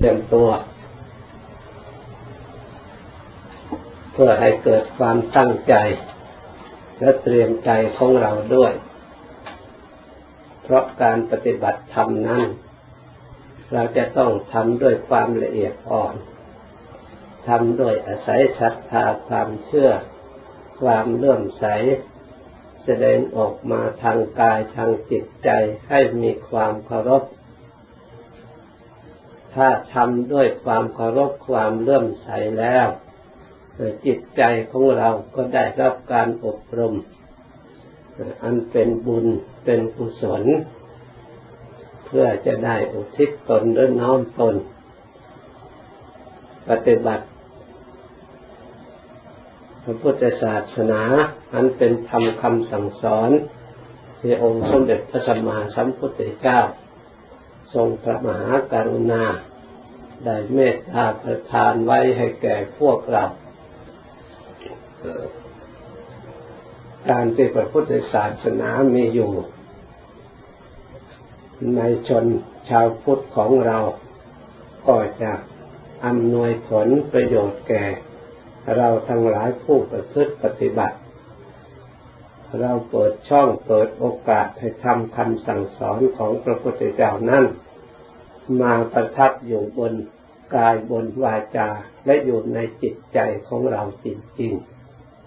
เตรียมตัว เพื่อให้เกิดความตั้งใจ และเตรียมใจของเราด้วย เพราะการปฏิบัติธรรมนั้น เราจะต้องทำด้วยความละเอียดอ่อนทำด้วยอาศัยศรัทธาความเชื่อ ความเลื่อมใส แสดงออกมาทางกายทางจิตใจให้มีความเคารพ ถ้าทำด้วยความเคารพความเลื่อมใสแล้วจิตใจของเราก็ได้รับการอบรม อันเป็นบุญเป็นกุศล เพื่อจะได้อุทิศตนหรือน้อมตน ปฏิบัติพระพุทธศาสนา อันเป็นธรรมคำสั่งสอนที่องค์สมเด็จพระสัมมาสัมพุทธเจ้า ทรงพระมหากรุณา ได้เมตตาประทานไว้ให้แก่พวกเรา การที่พระพุทธศาสนามีอยู่ ในชนชาวพุทธของเรา ก็จะอำนวยผลประโยชน์แก่ เราทั้งหลายผู้ประพฤติปฏิบัติ เราเปิดช่องเปิดโอกาสให้ทำคำสั่งสอนของพระพุทธเจ้านั้น มาประทับอยู่บนกายบนวาจา และอยู่ในจิตใจของเราจริง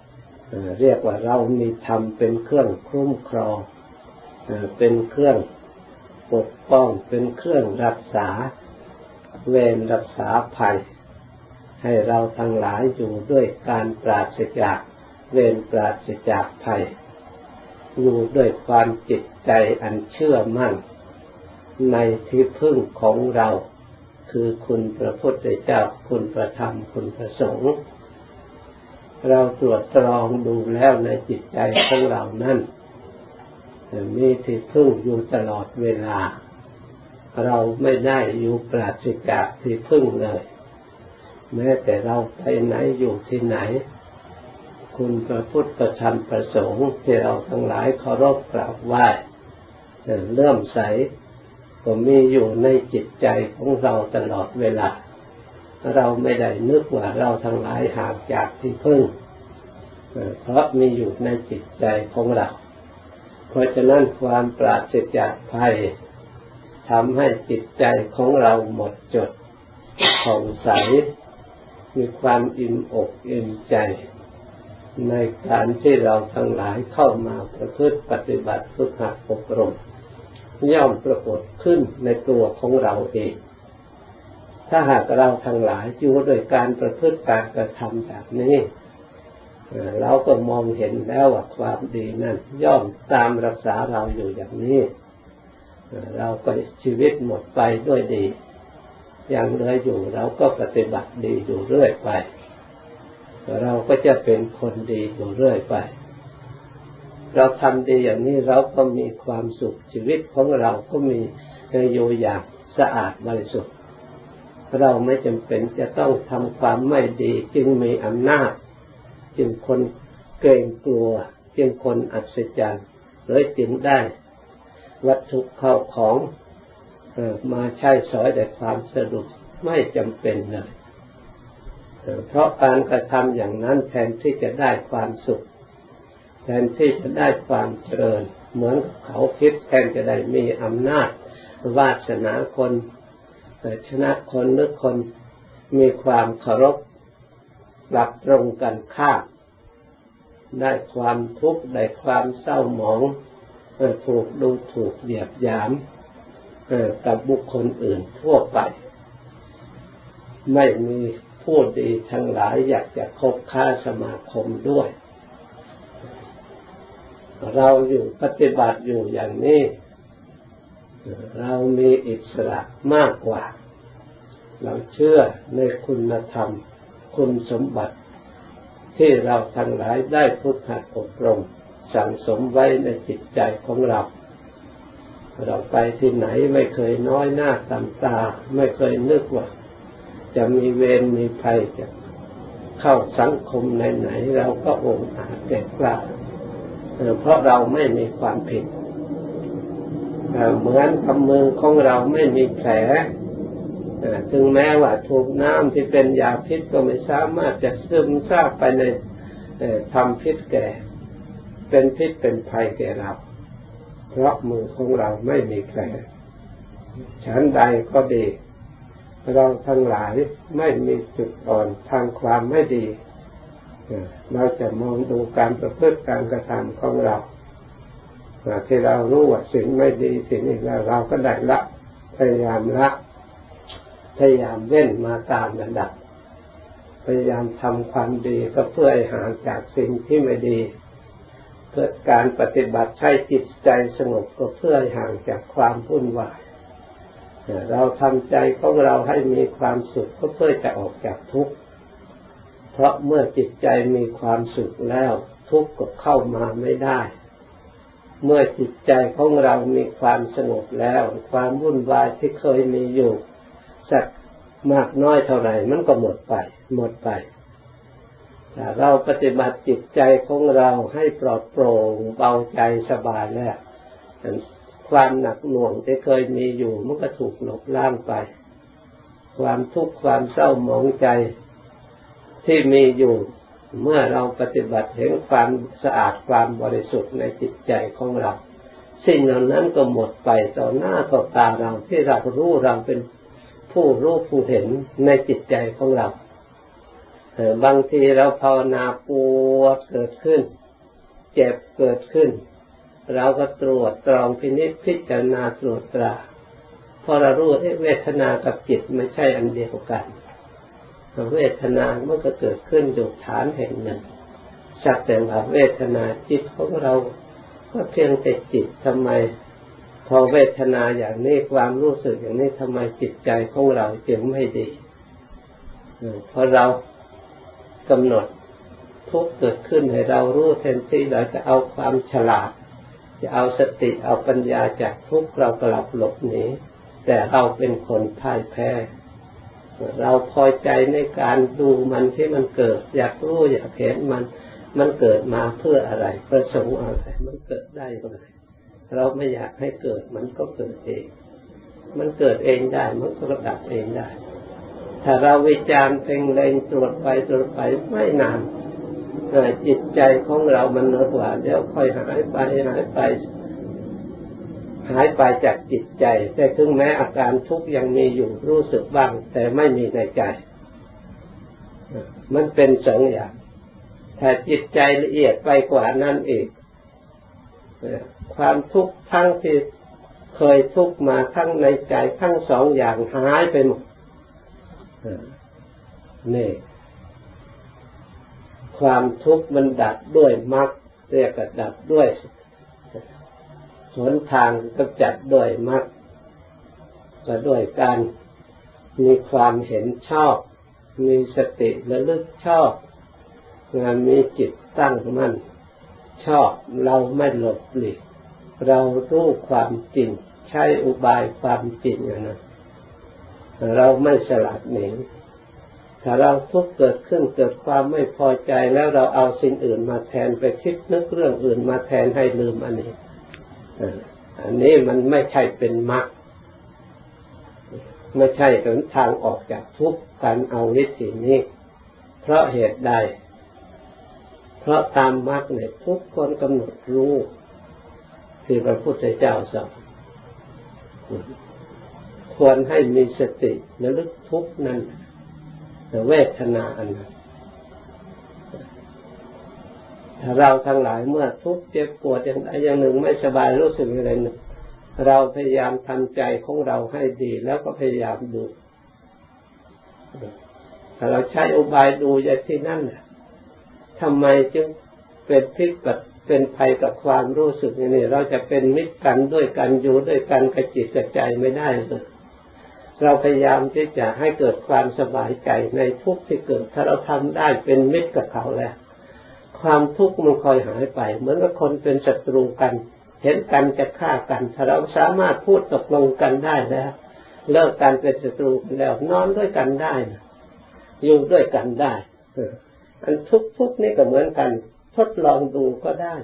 ๆเรียกว่าเรามีธรรมเป็นเครื่องคุ้มครองเป็นเครื่องปกป้องเป็นเครื่องรักษา เวรรักษาภัย ให้เราทั้งหลายอยู่ด้วยการปราศจากเวรปราศจากภัย อยู่ด้วยความจิตใจอันเชื่อมั่น ในที่พึ่งของเรา คือคุณพระพุทธเจ้าคุณพระธรรมคุณพระสงฆ์เราตรวจตรองดูแล้วในจิตใจของเรานั้นมีที่พึ่งอยู่ตลอดเวลา เราไม่ได้อยู่ปราศจากที่พึ่งเลย แม้แต่เราไปไหนอยู่ที่ไหน คุณพระพุทธประธรรมประสงค์ที่เราทั้งหลายเคารพกราบไหว้เริ่มใส ก็มีอยู่ในจิตใจของเราตลอดเวลา เราไม่ได้นึกว่าเราทั้งหลายห่างจากที่พึ่ง เพราะมีอยู่ในจิตใจของเรา เพราะฉะนั้นความปราศจากภัยทำให้จิตใจของเราหมดจดผ่องใส มีความอิ่มอกอิ่มใจ ในการที่เราทั้งหลายเข้ามาประพฤติปฏิบัติฝึกหัดอบรม ย่อมปรากฏขึ้นในตัวของเราเอง ถ้าหากเราทั้งหลายอยู่โดยการประพฤติการกระทำแบบนี้เราก็มองเห็นแล้วว่าความดีนั้นย่อมตามรักษาเราอยู่อย่างนี้ เราก็ชีวิตหมดไปด้วยดี ยังเหลืออยู่เราก็ปฏิบัติดีอยู่เรื่อยไป เราก็จะเป็นคนดีอยู่เรื่อยไป เราทำดีอย่างนี้เราก็มีความสุขชีวิตของเราก็มีอยู่อย่างสะอาดบริสุทธิ์ เราไม่จำเป็นจะต้องทำความไม่ดีจึงมีอำนาจ จึงคนเกรงกลัว จึงคนอัศจรรย์เลยจึงได้ วัตถุเข้าของมาใช้สอยแต่ความสะดวกไม่จำเป็นเลยเพราะการกระทำอย่างนั้นแทนที่จะได้ความสุข แทนที่จะได้ความเจริญ เหมือนเขาคิดแทนจะได้มีอำนาจวาสนาคนชนะคนหรือคนมีความเคารพหลับตรงกันข้ามได้ความทุกข์ได้ความเศร้าหมองถูกดูถูกเหยียบยามกับบุคคลอื่นทั่วไป ไม่มีผู้ดีทั้งหลายอยากจะคบค้าสมาคมด้วย เราอยู่ปฏิบัติอยู่อย่างนี้ เรามีอิสระมากกว่า เราเชื่อในคุณธรรม คุณสมบัติ ที่เราทั้งหลายได้พุทธอบรม สั่งสมไว้ในจิตใจของเรา เราไปที่ไหนไม่เคยน้อยหน้าตำตา ไม่เคยนึกว่า จะมีเวรมีภัยจะเข้าสังคมไหนๆเราก็องอาจแก่กล้า เพราะเราไม่มีความผิดเหมือนกำมือของเราไม่มีแผลถึงแม้ว่าถูกน้ำที่เป็นยาพิษก็ไม่สามารถจะซึมซาบไปในทำพิษแก่ เป็นพิษเป็นภัยแก่เรา เพราะมือของเราไม่มีแผลฉันใดก็ดี เราทั้งหลายไม่มีจุดอ่อนทางความไม่ดี เราจะมองดูการประพฤติการกระทำของเราที่เรารู้ว่าสิ่งไม่ดีสิ่งนี้แล้วเราก็ได้ละพยายามละพยายามเว้นมาตามระดับ พยายามทำความดีก็เพื่อให้ห่างจากสิ่งที่ไม่ดี เพื่อการปฏิบัติใช้จิตใจสงบก็เพื่อให้ห่างจากความวุ่นวายเราทำใจของเราให้มีความสุขก็เพื่อจะออกจากทุกข์ ราะเมื่อจิตใจมีความสุขแล้ว ทุกข์ก็เข้ามาไม่ได้ เมื่อจิตใจของเรามีความสงบแล้ว ความวุ่นวายที่เคยมีอยู่สักมากน้อยเท่าไหร่มันก็หมดไป หมดไปถ้าเราปฏิบัติจิตใจของเราให้ปลอดโปร่งเบาใจสบายแล้วความหนักหน่วงที่เคยมีอยู่มันก็ถูกลบล้างไป ความทุกข์ความเศร้าหมองใจ ที่มีอยู่เมื่อเราปฏิบัติเห็นความสะอาดความบริสุทธิ์ในจิตใจของเรา สิ่งเหล่านั้นก็หมดไปต่อหน้าต่อตาเราที่เรารู้เราเป็นผู้รู้ผู้เห็นในจิตใจของเราบางทีเราภาวนาปวดเกิดขึ้น เจ็บเกิดขึ้น เราก็ตรวจตรองพินิจพิจารณาตรวจตราพอเรารู้เวทนากับจิตไม่ใช่อันเดียวกัน เวทนาเมื่อก็เกิดขึ้นอยู่ฐานแห่งหนึ่งสักแต่ว่าเวทนาจิตของเราก็เพียงแต่จิตทำไม พอเวทนาอย่างนี้ความรู้สึกอย่างนี้ทำไมจิตใจของเราจึงไม่ดีเพราะเรากำหนดทุกเกิดขึ้นให้เรารู้เทนที่เราจะเอาความฉลาด จะเอาสติเอาปัญญาจากทุกเรากลับหลบหนีแต่เราเป็นคนพ่ายแพ้ เราพอใจในการดูมันที่มันเกิด อยากรู้อยากเห็นมัน มันเกิดมาเพื่ออะไร ประสงค์อะไร มันเกิดได้เมื่อไรเราไม่อยากให้เกิดมันก็เกิดเอง มันเกิดเองได้ มันก็ดับเองได้ ถ้าเราวิจารณ์เพ่งเล็งตรวจไปตรวจไปไม่นานจิตใจของเรามันเนื้อกว่าเดี๋ยวค่อยหายไปหายไป หายไปจากจิตใจ แต่ถึงแม้อาการทุกข์ยังมีอยู่รู้สึกบ้าง แต่ไม่มีในใจ มันเป็นสองอย่าง ถ้าจิตใจละเอียดไปกว่านั้นอีก ความทุกข์ทั้งที่เคยทุกข์มาทั้งในใจทั้งสองอย่างหายไปหมดนี่ความทุกข์มันดับด้วยมรรคเรียกดับด้วย หนทางก็จัดด้วยมรรคก็ด้วยการมีความเห็นชอบ มีสติระลึกชอบงานมีจิตตั้งมั่นชอบเราไม่หลบหลีกเรารู้ความจริง ใช้อุบายความจริงนะเราไม่สลัดหนีถ้าเราทุกเกิดขึ้นเกิดความไม่พอใจแล้วเราเอาสิ่งอื่นมาแทนไปคิดนึกเรื่องอื่นมาแทนให้ลืมอันนี้ อันนี้มันไม่ใช่เป็นมรรคไม่ใช่หนทางออกจากทุกข์การเอาวิธีนี้ เพราะเหตุใด เพราะตามมรรคเนี่ยทุกคนกำหนดรู้ที่พระพุทธเจ้าสอนควรให้มีสติระลึกทุกนั้นเวทนาอันนั้นถ้า เราทั้งหลายเมื่อทุกข์เจ็บปวดอย่างใดอย่างหนึ่งไม่สบายรู้สึกอะไรหนึ่งเราพยายามทำใจของเราให้ดีแล้วก็พยายามดูถ้าเราใช้อุบายดูอย่างที่นั่นทำไมจึงเป็นพิษกับเป็นภัยกับความรู้สึกนี่เราจะเป็นมิตรกันด้วยกันอยู่ด้วยกันกระจิตกระใจไม่ได้เลยเราพยายามที่จะให้เกิดความสบายใจในทุกที่เกิด ถ้าเราทำได้เป็นมิตรกับเขาแล้ว ความทุกข์มันคอยหายไป เหมือนกับคนเป็นศัตรูกัน เห็นกันจะฆ่ากัน ถ้าเราสามารถพูดตกลงกันได้แล้ว เลิกการเป็นศัตรูกันแล้วนอนด้วยกันได้อยู่ด้วยกันได้อันทุกทุกนี่ก็เหมือนกัน ทดลองดูก็ได้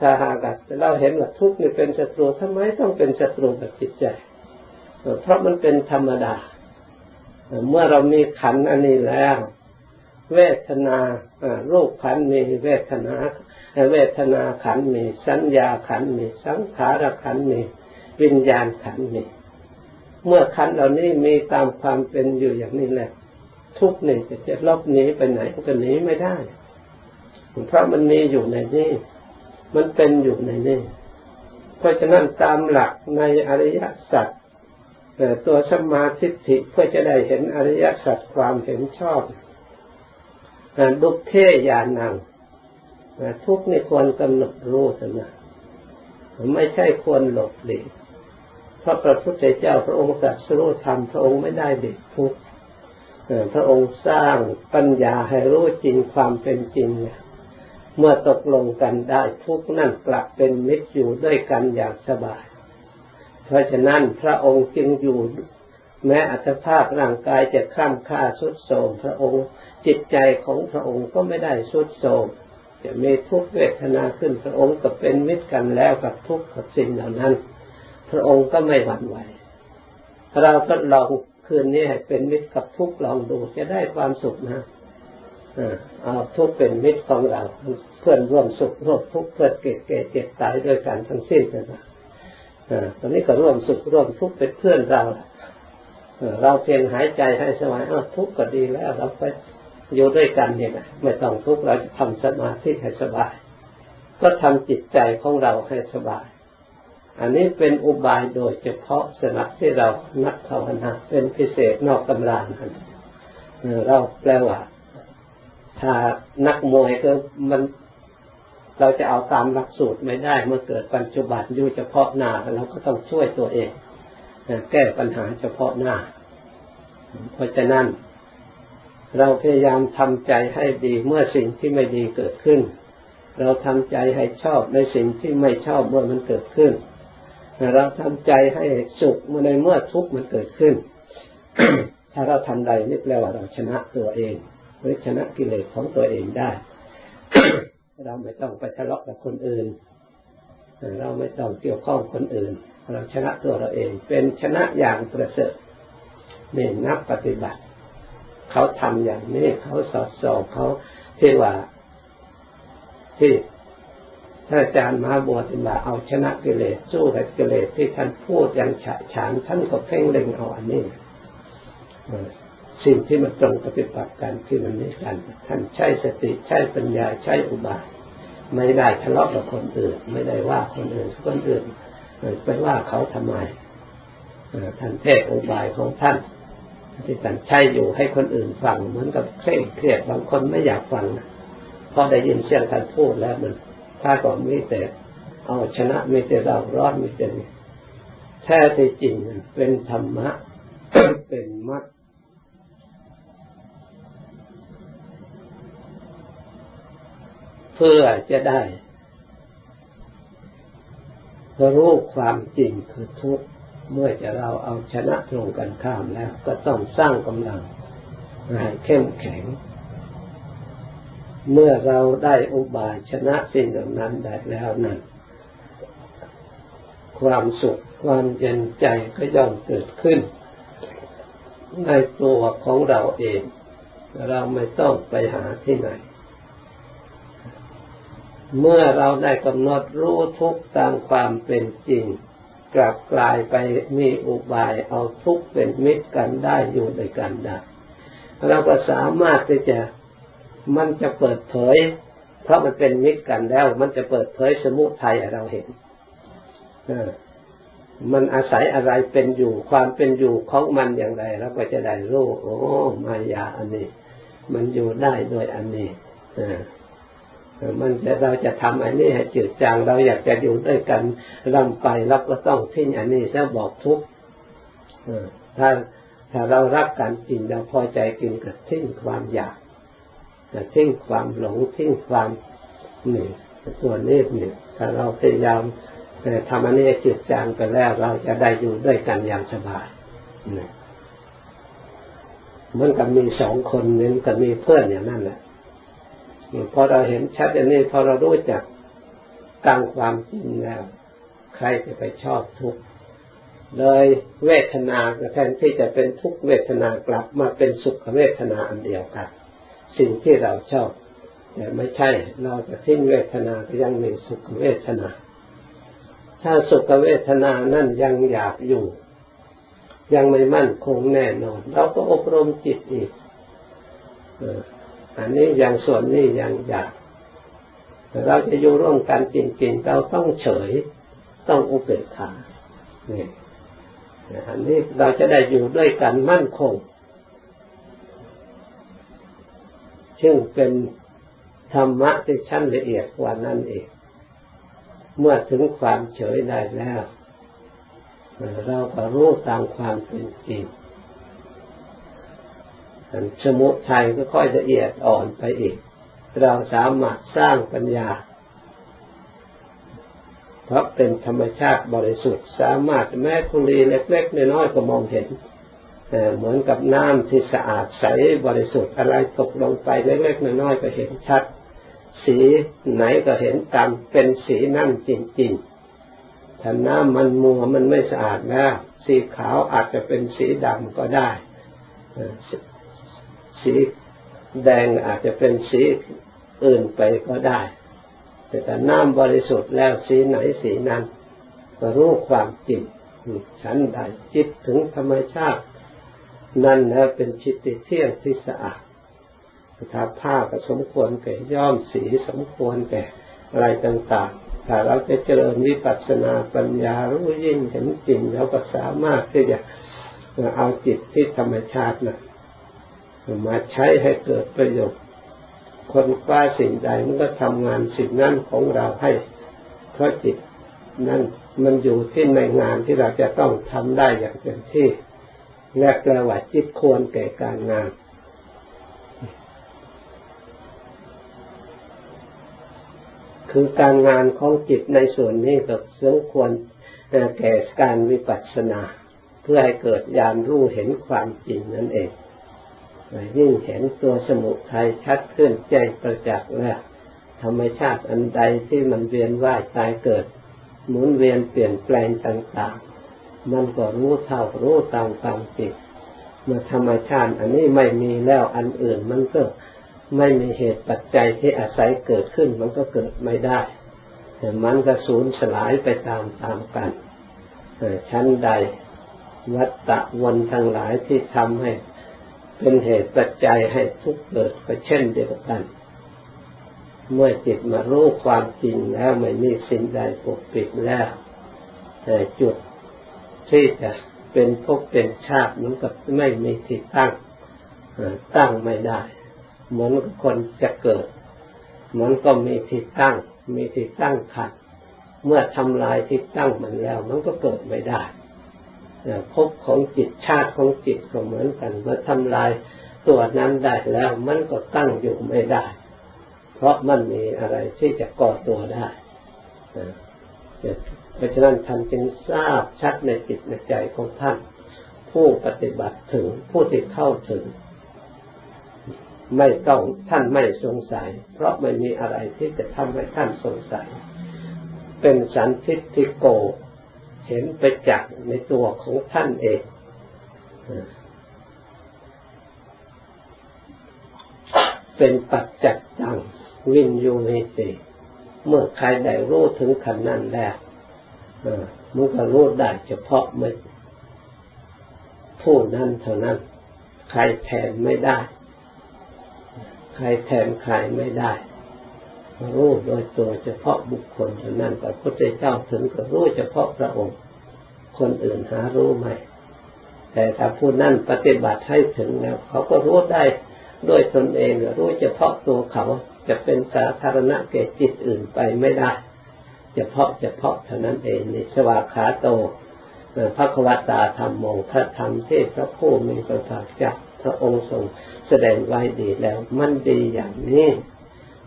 ถ้าหากเราเห็นว่าทุกนี่เป็นศัตรูทำไมต้องเป็นศัตรูกับจิตใจ เพราะมันเป็นธรรมดา เมื่อเรามีขันอันนี้แล้ว เวทนารูปขันมีเวทนา เวทนาขันมีสัญญาขันมีสังขารขันมีวิญญาณขันมีเมื่อขันเหล่านี้มีตามความเป็นอยู่อย่างนี้แหละ ทุกนี่จะลบหนีไปไหนก็หนีไม่ได้ เพราะมันมีอยู่ในนี้ มันเป็นอยู่ในนี้เพราะฉะนั้นตามหลักในอริยสัจตัวสมาธิเพื่อจะได้เห็นอริยสัจความเห็นชอบ ดุเทยานังทุกนี่ควรกำหนดรู้เถอะนะไม่ใช่ควรหลบหลีกพระพระพุทธเจ้าพระองค์ตรัสรู้ธรรมพระองค์ไม่ได้เด็กทุกพระองค์สร้างปัญญาให้รู้จริงความเป็นจริงเมื่อตกลงกันได้ทุกนั่นกลับเป็นมิตรอยู่ด้วยกันอย่างสบาย เพราะฉะนั้นพระองค์จึงอยู่ แม้อัตภาพร่างกายจะคล่ำค่าสุดโทมพระองค์จิตใจของพระองค์ก็ไม่ได้สุดโทมจะมีทุกเวทนาขึ้นพระองค์ก็เป็นมิตรกันแล้วกับทุกกับสิ่งเหล่านั้น พระองค์ก็ไม่หวั่นไหว เราก็ลองคืนนี้เป็นมิตรกับทุกลองดูจะได้ความสุขนะเอาทุกเป็นมิตรของเราเพื่อนร่วมสุขร่วมทุกข์เพื่อนเกิดเก่เจ็บตายด้วยกันทั้งสิ้นนะตอนนี้ก็ร่วมสุขร่วมทุกข์เป็นเพื่อนเรา เราเพียงหายใจให้สบายทุกข์ก็ดีแล้ว เราไปอยู่ด้วยกันเนี่ยนะไม่ต้องทุกข์เราจะทำสมาธิให้สบาย ก็ทำจิตใจของเราให้สบาย อันนี้เป็นอุบายโดยเฉพาะสนับที่เรานักภาวนาเป็นพิเศษนอกตำราเราแปลว่าถ้านักมวยก็มันเราจะเอาตามหลักสูตรไม่ได้เมื่อเกิดปัจจุบันอยู่เฉพาะหน้าเราก็ต้องช่วยตัวเอง แก้ปัญหาเฉพาะหน้า เพราะฉะนั้น เราพยายามทำใจให้ดีเมื่อสิ่งที่ไม่ดีเกิดขึ้น เราทำใจให้ชอบในสิ่งที่ไม่ชอบเมื่อมันเกิดขึ้น เราทำใจให้สุขเมื่อในเมื่อทุกข์มันเกิดขึ้น ถ้าเราทำใดนี่แปลว่าเราชนะตัวเองหรือชนะกิเลสของตัวเองได้ เราไม่ต้องไปทะเลาะกับคนอื่น เราไม่ต้องเกี่ยวข้องคนอื่น เราชนะตัวเราเอง เป็นชนะอย่างประเสริฐนี่นักปฏิบัติ เขาทำอย่างนี้เขาสอดส่องเขาที่ว่าที่ถ้าอาจารย์มาบวชมาเอาชนะกิเลสสู้กับกิเลสที่ท่านพูดอย่างฉะฉานท่านก็เพ่งเล็งเอาอันนี้สิ่งที่มันตรงปฏิบัติกันคือมันนี้กัน ท่านใช้สติใช้ปัญญาใช้อุบาย ไม่ได้ทะเลาะกับคนอื่น ไม่ได้ว่าคนอื่นคนอื่นไปว่าเขาทำไมท่านเทศอุบายของท่านที่ท่านใช้อยู่ให้คนอื่นฟังเหมือนกับเคร่งเครียดบางคนไม่อยากฟังพอได้ยินเสียงท่านพูดแล้วมันถ้าก่อนมีแต่เอาชนะมีแต่เราร้อนมีแต่แท้ที่จริงเป็นธรรมะเป็นมรรค พื่อจะได้ รู้ความจริงคือทุกข์เมื่อจะเราเอาชนะตรงกันข้ามแล้ว ก็ต้องสร้างกำลังให้เข้มแข็ง เมื่อเราได้อุบายชนะสิ่งเหล่านั้นได้แล้วนั้นความสุขความเย็นใจก็ย่อมเกิดขึ้น ในตัวของเราเอง เราไม่ต้องไปหาที่ไหน เมื่อเราได้กำหนดรู้ทุกตามความเป็นจริง กลับกลายไปมีอุบายเอาทุกเป็นมิตรกันได้อยู่ด้วยกันได้เราก็สามารถที่จะมันจะเปิดเผย เพราะมันเป็นมิตรกันแล้ว มันจะเปิดเผยสมุทัยเราเห็นมันอาศัยอะไรเป็นอยู่ความเป็นอยู่ของมันอย่างไรเราก็จะได้รู้โอ้มายาอันนี้ มันอยู่ได้โดยอันนี้ มันจะเราจะทำอันนี้ให้จืดจางเราอยากจะอยู่ด้วยกันลำไปเราก็ต้องทิ้งอันนี้ซะบอกทุกถ้าถ้าเรารักกันจริงเราพอใจกินก็ทิ้งความอยากทิ้งความหลงทิ้งความนี่ตัวนี้นี่ถ้าเราพยายามทำอันนี้จืดจางไปแล้วเราจะได้อยู่ด้วยกันอย่างสบายเหมือนกับมีสองคนนึงกับมีเพื่อนอย่างนั้นแหละ พอเราเห็นชัดอย่างนี้พอเรารู้จักตามความจริงแล้ว ใครจะไปชอบทุกข์เลยเวทนาแทนที่จะเป็นทุกเวทนากลับมาเป็นสุขเวทนาอันเดียวกัน สิ่งที่เราชอบ แต่ไม่ใช่ เราจะทิ้งเวทนาก็ยังมีสุขเวทนา ถ้าสุขเวทนานั่นยังอยากอยู่ ยังไม่มั่นคงแน่นอน เราก็อบรมจิตอีก อันนี้อย่างส่วนนี้ยังอยากเราจะอยู่ร่วมกันจริงๆ เราต้องเฉย ต้องอุเบกขาเนี่ยอันนี้เราจะได้อยู่ด้วยกันมั่นคง ซึ่งเป็นธรรมะที่ชั้นละเอียดกว่านั้นเอง เมื่อถึงความเฉยได้แล้ว เราก็รู้ตามความเป็นจริง สมุทัยก็ค่อยละเอียดอ่อนไปอีก เราสามารถสร้างปัญญา เพราะเป็นธรรมชาติบริสุทธิ์ สามารถแม้คุลีเล็กๆน้อยๆก็มองเห็นเหมือนกับน้ำที่สะอาดใสบริสุทธิ์อะไรตกลงไปเล็กๆน้อยๆก็เห็นชัด สีไหนก็เห็นตามเป็นสีนั่นจริงๆถ้าน้ำมันมัวมันไม่สะอาดแล้วสีขาวอาจจะเป็นสีดำก็ได้ สีแดงอาจจะเป็นสีอื่นไปก็ได้ แต่แต่น้ำบริสุทธิ์แล้วสีไหนสีนั้นก็รู้ความจริงฉันใดจิตถึงธรรมชาติ นั่นแล้วเป็นจิตที่เที่ยงที่สะอาดถ้าผ้าก็สมควรแก่ย่อมสีสมควรแก่อะไรต่างๆ ถ้าเราจะเจริญวิปัสสนาปัญญารู้ยิ่งเห็นจริงเราก็สามารถที่จะเอาจิตที่ธรรมชาติน่ะ มาใช้ให้เกิดประโยชน์คนคว้าสิ่งใดมันก็ทำงานสิ่งนั้นของเราให้เพราะจิตนั้นมันอยู่ที่ในงานที่เราจะต้องทำได้อย่างเต็มที่และแปลว่าจิตควรแก่การงานคือการงานของจิตในส่วนนี้ก็สมควรแก่การวิปัสสนา เพื่อให้เกิดญาณรู้เห็นความจริงนั่นเอง ยิ่งเห็นตัวสมุทัยชัดขึ้นแจ้งประจักษ์แล้วธรรมชาติอันใดที่มันเวียนว่ายตายเกิด หมุนเวียนเปลี่ยนแปลงต่างๆ มันก็รู้เท่ารู้ตามความจริงเมื่อธรรมชาติอันนี้ไม่มีแล้วอันอื่นมันก็ไม่มีเหตุปัจจัยที่อาศัยเกิดขึ้น มันก็เกิดไม่ได้แต่มันก็สูญสลายไปตามตามกันชั้นใดวัตตะวนทั้งหลายที่ทำให้ เป็นเหตุปัจจัยให้ทุกเกิดก็เช่นเดียวกัน เมื่อจิตมารู้ความจริงแล้วไม่มีสิ่งใดปกปิดแล้วแต่จุดที่จะเป็นภพเป็นชาติมันก็ไม่มีที่ตั้งตั้งไม่ได้ เหมือนคนจะเกิด มันก็มีที่ตั้ง มีที่ตั้งขัด เมื่อทำลายที่ตั้งมันแล้ว มันก็เกิดไม่ได้ ภพของจิตชาติของจิตก็เหมือนกันเมื่อทำลายตัวนั้นได้แล้ว มันก็ตั้งอยู่ไม่ได้ เพราะมันมีอะไรที่จะก่อตัวได้เพราะฉะนั้นท่านจึงทราบชัดในจิตในใจของท่าน ผู้ปฏิบัติถึงผู้ที่เข้าถึง ไม่ต้องท่านไม่สงสัย เพราะไม่มีอะไรที่จะทำให้ท่านสงสัย เป็นสันทิฏฐิโก เห็นไปจักในตัวของท่านเองเป็นปัจจักตังวินยูเมติเมื่อใครได้รู้ถึงขันนั้นแล้วมันก็รู้ได้เฉพาะไม่ผู้นั้นเท่านั้น ใครแทนไม่ได้ ใครแทนใครไม่ได้ รู้โดยตัวเฉพาะบุคคลเท่านั้นพระพุทธเจ้าถึงก็รู้เฉพาะพระองค์ คนอื่นหารู้ไหมแต่ถ้าผู้นั้นปฏิบัติให้ถึงแล้ว เขาก็รู้ได้ด้วยตนเองรู้เฉพาะตัวเขาจะเป็นสาธารณะแก่จิตอื่นไปไม่ได้ เฉพาะเฉพาะเท่านั้นเองในสวากขาโตพระควตาธรรมโมพระธรรมเทศพระผู้มีพระภาคจ้าพระองค์ทรงแสดงไว้ดีแล้ว มันดีอย่างนี้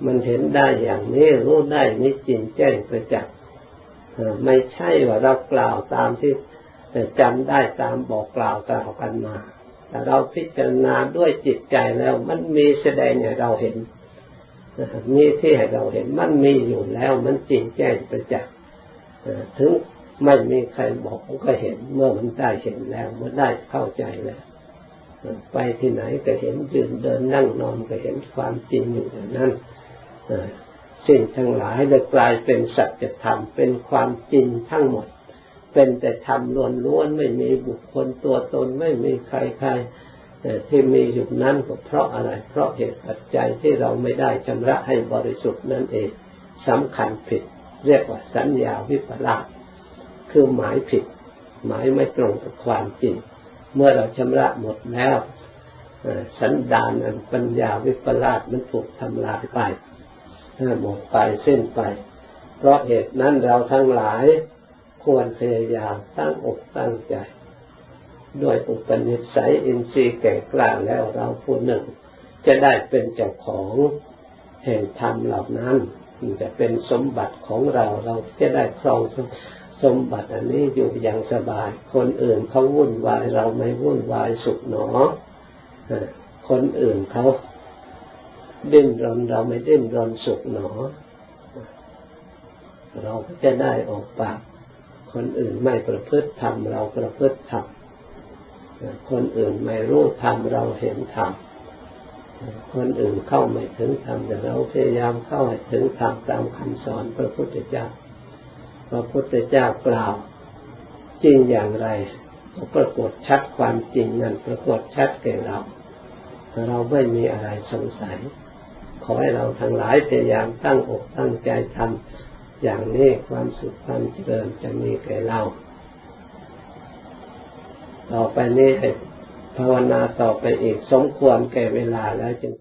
มันเห็นได้อย่างนี้รู้ได้นี่จริงแจ้งประจักษ์ไม่ใช่ว่าเรากล่าวตามที่จำได้ตามบอกกล่าวกล่าวกันมาแต่เราพิจารณาด้วยจิตใจแล้ว มันมีแสดงให้เราเห็นมีที่ให้เราเห็นมันมีอยู่แล้ว มันจริงแจ้งประจักษ์ถึงไม่มีใครบอกก็เห็น เมื่อมันได้เห็นแล้วเมื่อได้เข้าใจแล้วไปที่ไหนก็เห็นยืนเดินนั่งนอนก็เห็นความจริงอยู่อย่างนั้น สิ่งทั้งหลายได้กลายเป็นสัจธรรมเป็นความจริงทั้งหมด เป็นแต่ธรรมล้วนๆไม่มีบุคคลตัวตนไม่มีใครใครที่มีอยู่นั้นก็เพราะอะไร เพราะเหตุปัจจัยที่เราไม่ได้ชำระให้บริสุทธิ์นั่นเองสำคัญผิด เรียกว่าสัญญาวิปลาสคือหมายผิด หมายไม่ตรงกับความจริง เมื่อเราชำระหมดแล้วสันดานอันปัญญาวิปลาสมันถูกทำลายไป หมดไปเส้นไป เพราะเหตุนั้นเราทั้งหลายควรพยายามตั้งอกตั้งใจ ด้วยอุปนิสัยอินทรีย์แก่กล้าแล้วเราผู้หนึ่ง จะได้เป็นเจ้าของแห่งธรรมเหล่านั้นจะเป็นสมบัติของเราเราจะได้ครองสมบัติอันนี้อยู่อย่างสบาย คนอื่นเขาวุ่นวายเราไม่วุ่นวายสุขหนอคนอื่นเขา ดิ้นรนเราไม่ดิ้นรนสุขหนอ เราก็จะได้ออกปาก คนอื่นไม่ประพฤติธรรมเราประพฤติธรรมคนอื่นไม่รู้ธรรมเราเห็นธรรมคนอื่นเข้าไม่ถึงธรรมแต่เราพยายามเข้าถึงธรรมตามคำสอนพระพุทธเจ้า พระพุทธเจ้ากล่าว จริงอย่างไรปรากฏชัดความจริงนั้นปรากฏชัดแก่เรา เราไม่มีอะไรสงสัย ขอให้เราทั้งหลายพยายามตั้งอกตั้งใจทำอย่างนี้ความสุขความเจริญจะมีแก่เรา ต่อไปนี้ให้ภาวนาต่อไปอีกสมควรแก่เวลาแล้วจึง